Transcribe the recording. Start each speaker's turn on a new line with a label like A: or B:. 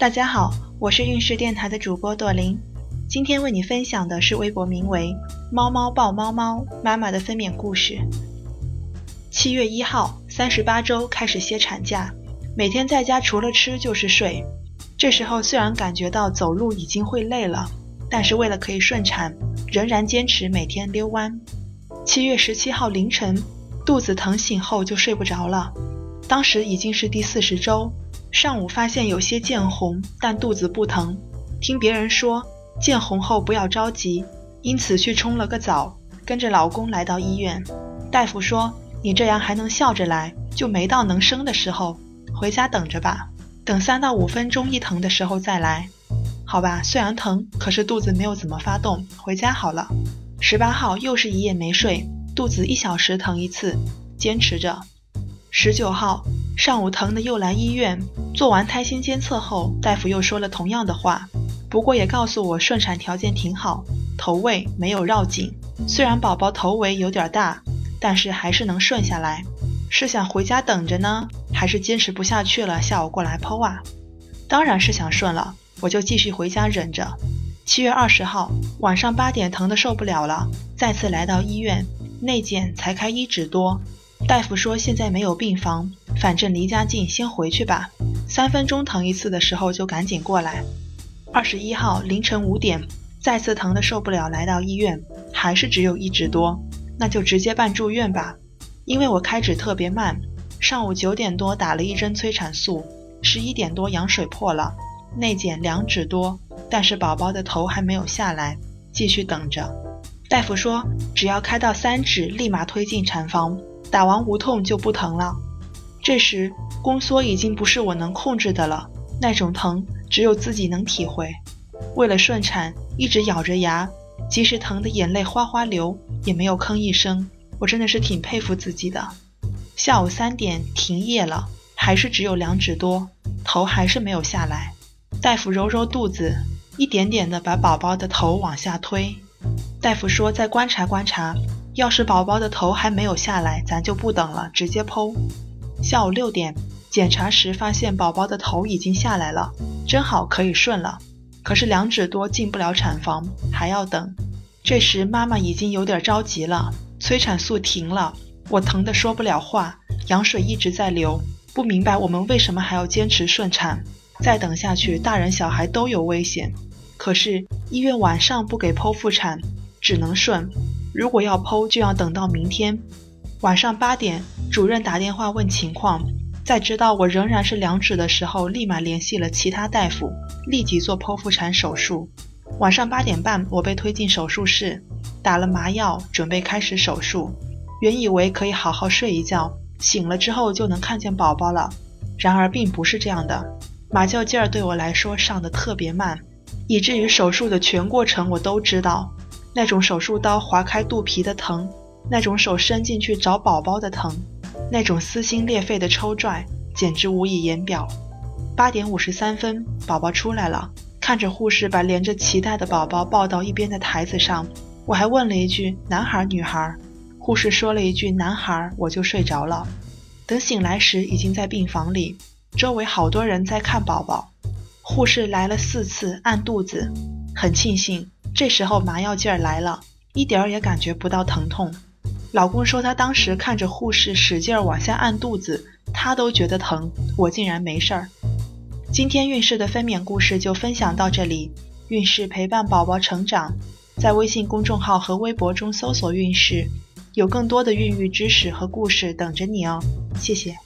A: 大家好，我是运势电台的主播朵琳，今天为你分享的是微博名为“猫猫抱猫猫妈妈”的分娩故事。七月一号，三十八周开始歇产假，每天在家除了吃就是睡。这时候虽然感觉到走路已经会累了，但是为了可以顺产，仍然坚持每天溜弯。七月十七号凌晨，肚子疼醒后就睡不着了，当时已经是第四十周。上午发现有些见红，但肚子不疼。听别人说见红后不要着急，因此去冲了个澡，跟着老公来到医院。大夫说：“你这样还能笑着来，就没到能生的时候，回家等着吧。等三到五分钟一疼的时候再来。”好吧，虽然疼，可是肚子没有怎么发动，回家好了。十八号又是一夜没睡，肚子一小时疼一次，坚持着。十九号上午疼的又来医院，做完胎心监测后，大夫又说了同样的话，不过也告诉我顺产条件挺好，头位没有绕颈。虽然宝宝头围有点大，但是还是能顺下来。是想回家等着呢，还是坚持不下去了，下午过来剖啊？当然是想顺了，我就继续回家忍着。七月二十号晚上八点疼的受不了了，再次来到医院内检才开一指多。大夫说现在没有病房，反正离家近，先回去吧。三分钟疼一次的时候就赶紧过来。二十一号凌晨五点，再次疼的受不了，来到医院，还是只有一指多，那就直接办住院吧。因为我开指特别慢，上午九点多打了一针催产素，十一点多羊水破了，内检两指多，但是宝宝的头还没有下来，继续等着。大夫说只要开到三指，立马推进产房。打完无痛就不疼了，这时宫缩已经不是我能控制的了，那种疼只有自己能体会。为了顺产，一直咬着牙，即使疼得眼泪哗哗流，也没有吭一声。我真的是挺佩服自己的。下午三点停业了，还是只有两指多，头还是没有下来。大夫揉揉肚子，一点点的把宝宝的头往下推。大夫说再观察观察。要是宝宝的头还没有下来，咱就不等了，直接剖。下午六点检查时发现宝宝的头已经下来了，正好可以顺了。可是两指多进不了产房，还要等。这时妈妈已经有点着急了，催产素停了，我疼得说不了话，羊水一直在流，不明白我们为什么还要坚持顺产。再等下去，大人小孩都有危险。可是医院晚上不给剖腹产，只能顺。如果要剖，就要等到明天晚上八点。主任打电话问情况，在知道我仍然是两指的时候，立马联系了其他大夫，立即做剖腹产手术。晚上八点半，我被推进手术室，打了麻药，准备开始手术。原以为可以好好睡一觉，醒了之后就能看见宝宝了。然而并不是这样的，麻药劲儿对我来说上的特别慢，以至于手术的全过程我都知道。那种手术刀划开肚皮的疼，那种手伸进去找宝宝的疼，那种撕心裂肺的抽拽，简直无以言表。八点五十三分，宝宝出来了，看着护士把连着脐带的宝宝抱到一边的台子上，我还问了一句“男孩女孩”，护士说了一句“男孩”，我就睡着了。等醒来时，已经在病房里，周围好多人在看宝宝。护士来了四次按肚子，很庆幸。这时候麻药劲儿来了，一点儿也感觉不到疼痛。老公说他当时看着护士使劲儿往下按肚子，他都觉得疼，我竟然没事儿。今天运势的分娩故事就分享到这里，运势陪伴宝宝成长，在微信公众号和微博中搜索“运势”，有更多的孕育知识和故事等着你哦。谢谢。